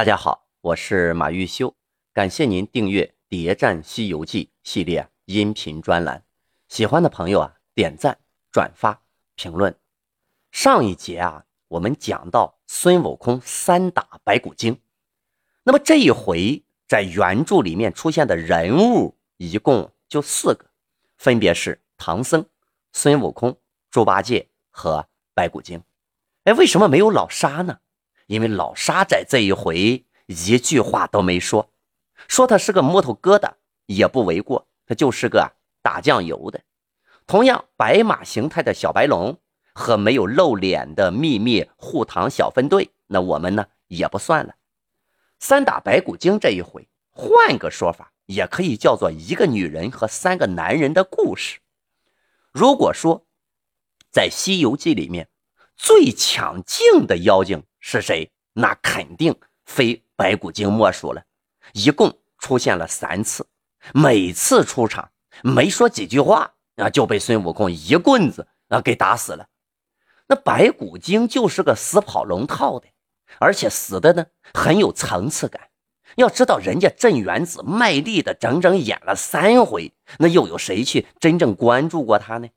大家好，我是马玉修，感谢您订阅《谍战西游记》系列音频专栏。喜欢的朋友啊，点赞、转发、评论。上一节啊，我们讲到孙悟空三打白骨精，那么这一回在原著里面出现的人物一共就四个，分别是唐僧、孙悟空、猪八戒和白骨精。哎，为什么没有老沙呢？因为老沙在这一回一句话都没说，说他是个木头疙瘩也不为过，他就是个打酱油的。同样，白马形态的小白龙和没有露脸的秘密护唐小分队，那我们呢也不算了。三打白骨精这一回，换个说法，也可以叫做一个女人和三个男人的故事。如果说在《西游记》里面最抢镜的妖精，是谁？那肯定非白骨精莫属了。一共出现了三次，每次出场没说几句话啊，就被孙悟空一棍子啊给打死了。那白骨精就是个死跑龙套的，而且死的呢很有层次感。要知道，人家镇元子卖力的整整演了三回，那又有谁去真正关注过他呢？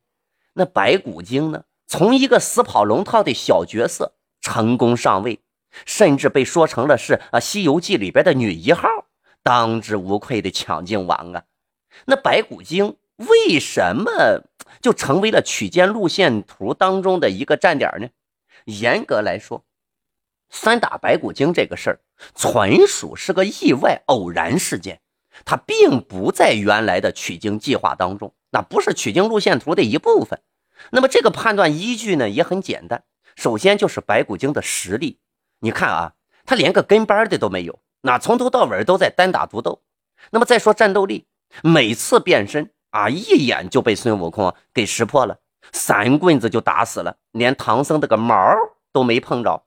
那白骨精呢，从一个死跑龙套的小角色。成功上位，甚至被说成了是啊《西游记》里边的女一号，当之无愧的抢镜王啊！那白骨精为什么就成为了取经路线图当中的一个站点呢？严格来说，三打白骨精这个事儿纯属是个意外偶然事件，它并不在原来的取经计划当中，那不是取经路线图的一部分。那么这个判断依据呢，也很简单。首先就是白骨精的实力，你看啊，他连个跟班的都没有，那从头到尾都在单打独斗。那么再说战斗力，每次变身啊，一眼就被孙悟空给识破了，三棍子就打死了，连唐僧的个毛都没碰着，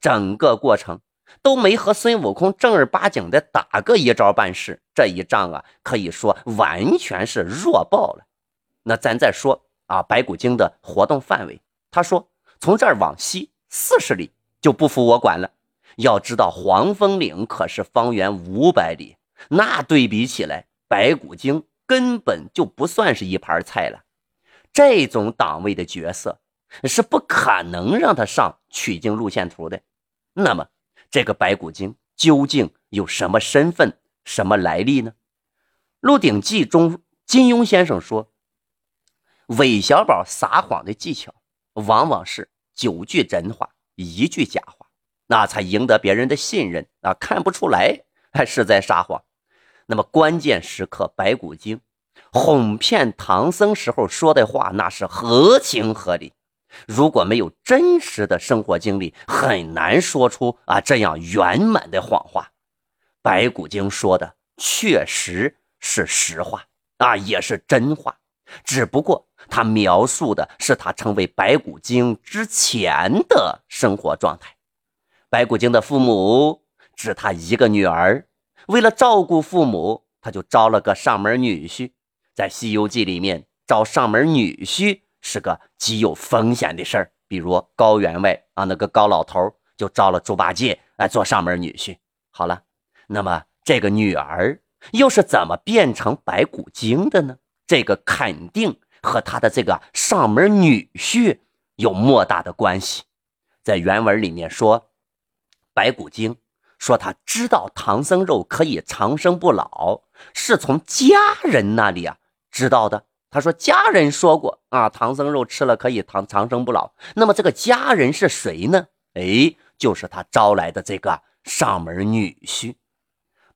整个过程都没和孙悟空正儿八经的打个一招半式。这一仗啊，可以说完全是弱爆了。那咱再说啊，白骨精的活动范围，他说。从这儿往西四十里就不服我管了。要知道黄风岭可是方圆五百里，那对比起来，白骨精根本就不算是一盘菜了。这种档位的角色是不可能让他上取经路线图的。那么，这个白骨精究竟有什么身份、什么来历呢？《鹿鼎记》中，金庸先生说，韦小宝撒谎的技巧往往是。九句真话，一句假话，那才赢得别人的信任啊！看不出来还是在撒谎。那么关键时刻，白骨精哄骗唐僧时候说的话，那是合情合理。如果没有真实的生活经历，很难说出啊这样圆满的谎话。白骨精说的确实是实话啊，也是真话。只不过他描述的是他成为白骨精之前的生活状态。白骨精的父母只他一个女儿，为了照顾父母，他就招了个上门女婿。在《西游记》里面，招上门女婿是个极有风险的事儿。比如高员外啊，那个高老头就招了猪八戒来做上门女婿。好了，那么这个女儿又是怎么变成白骨精的呢？这个肯定和他的这个上门女婿有莫大的关系。在原文里面说，白骨精说他知道唐僧肉可以长生不老，是从家人那里啊知道的。他说家人说过啊，唐僧肉吃了可以长长生不老。那么这个家人是谁呢？哎，就是他招来的这个上门女婿。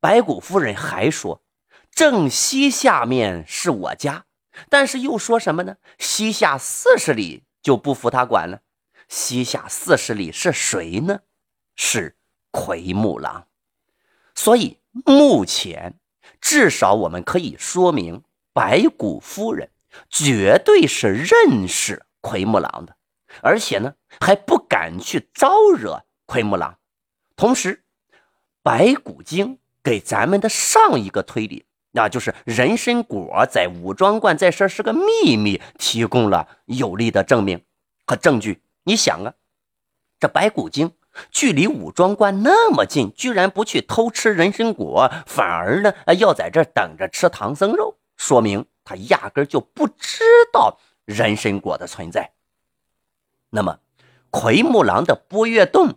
白骨夫人还说。正西下面是我家，但是又说什么呢？西下四十里就不服他管了。西下四十里是谁呢？是奎木狼。所以目前至少我们可以说明，白骨夫人绝对是认识奎木狼的，而且呢还不敢去招惹奎木狼。同时，白骨精给咱们的上一个推理。那就是人参果在武装观这事是个秘密，提供了有力的证明和证据。你想啊，这白骨精距离武装观那么近，居然不去偷吃人参果，反而呢要在这等着吃唐僧肉，说明他压根就不知道人参果的存在。那么，奎木狼的波月洞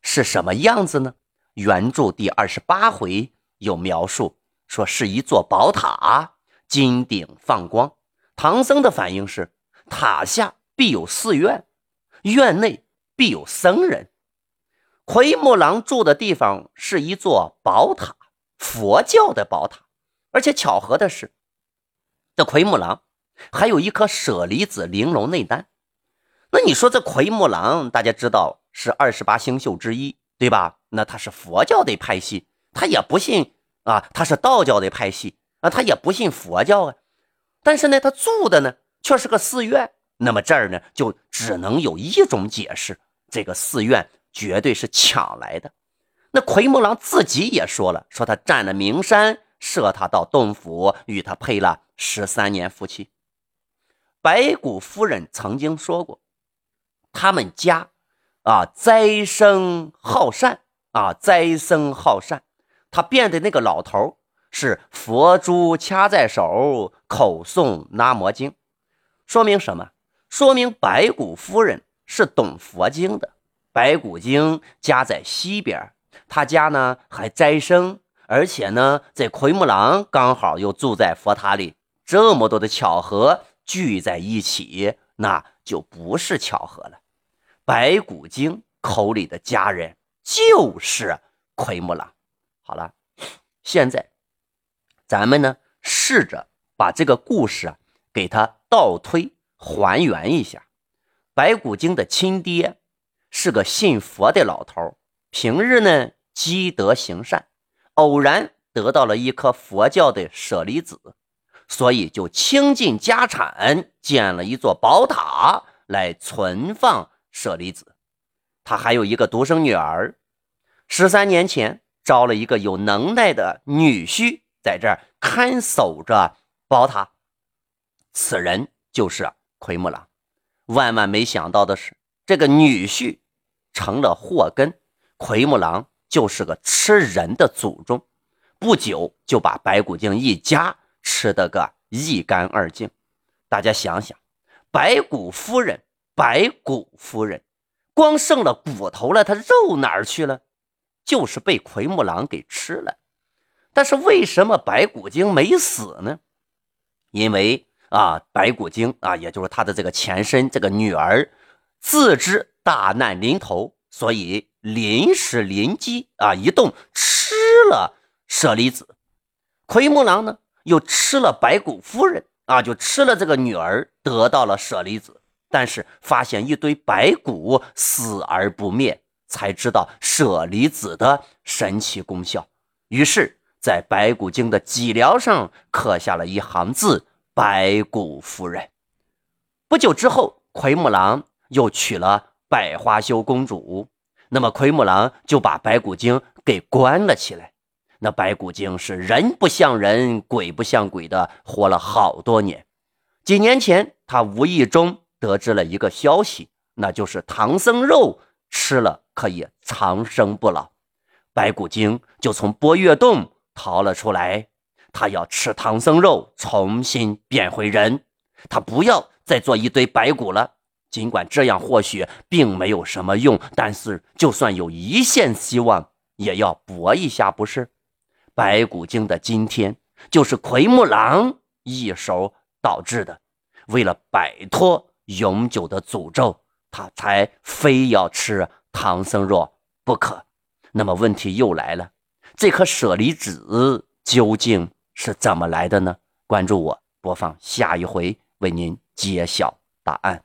是什么样子呢？原著第二十八回有描述，说是一座宝塔，金顶放光。唐僧的反应是：塔下必有寺院，院内必有僧人。奎木狼住的地方是一座宝塔，佛教的宝塔。而且巧合的是，这奎木狼还有一颗舍利子玲珑内丹。那你说这奎木狼，大家知道是二十八星宿之一，对吧？那他是佛教的派系，他也不信啊，他是道教的派系啊，他也不信佛教啊。但是呢，他住的呢却是个寺院。那么这儿呢，就只能有一种解释：这个寺院。绝对是抢来的。那奎木狼自己也说了，说他占了名山，设他到洞府，与他配了十三年夫妻。白骨夫人曾经说过，他们家啊斋生好善啊斋生好善。他变的那个老头是佛珠掐在手，口诵南摩经，说明什么？说明白骨夫人是懂佛经的。白骨精家在西边，他家呢还斋生，而且呢，在奎木狼刚好又住在佛塔里，这么多的巧合聚在一起，那就不是巧合了。白骨精口里的家人就是奎木狼。好了，现在咱们呢试着把这个故事啊给他倒推还原一下，白骨精的亲爹。是个信佛的老头，平日呢积德行善，偶然得到了一颗佛教的舍利子，所以就倾尽家产建了一座宝塔来存放舍利子。他还有一个独生女儿，十三年前招了一个有能耐的女婿在这儿看守着宝塔，此人就是奎木狼。万万没想到的是。这个女婿成了祸根，奎木狼就是个吃人的祖宗，不久就把白骨精一家吃得个一干二净。大家想想，白骨夫人，白骨夫人，光剩了骨头了，她肉哪儿去了？就是被奎木狼给吃了。但是为什么白骨精没死呢？因为啊，白骨精啊，也就是他的这个前身，这个女儿。自知大难临头，所以临时临机啊一动，吃了舍利子。奎木狼呢，又吃了白骨夫人啊，就吃了这个女儿，得到了舍利子。但是发现一堆白骨死而不灭，才知道舍利子的神奇功效。于是，在白骨精的脊梁上刻下了一行字：“白骨夫人。”不久之后，奎木狼。又娶了百花羞公主，那么奎木狼就把白骨精给关了起来。那白骨精是人不像人，鬼不像鬼的，活了好多年。几年前，他无意中得知了一个消息，那就是唐僧肉吃了可以长生不老。白骨精就从波月洞逃了出来，他要吃唐僧肉，重新变回人。他不要再做一堆白骨了。尽管这样或许并没有什么用，但是就算有一线希望，也要搏一下，不是？白骨精的今天就是奎木狼一手导致的。为了摆脱永久的诅咒，他才非要吃唐僧肉不可。那么问题又来了，这颗舍利子究竟是怎么来的呢？关注我，播放下一回，为您揭晓答案。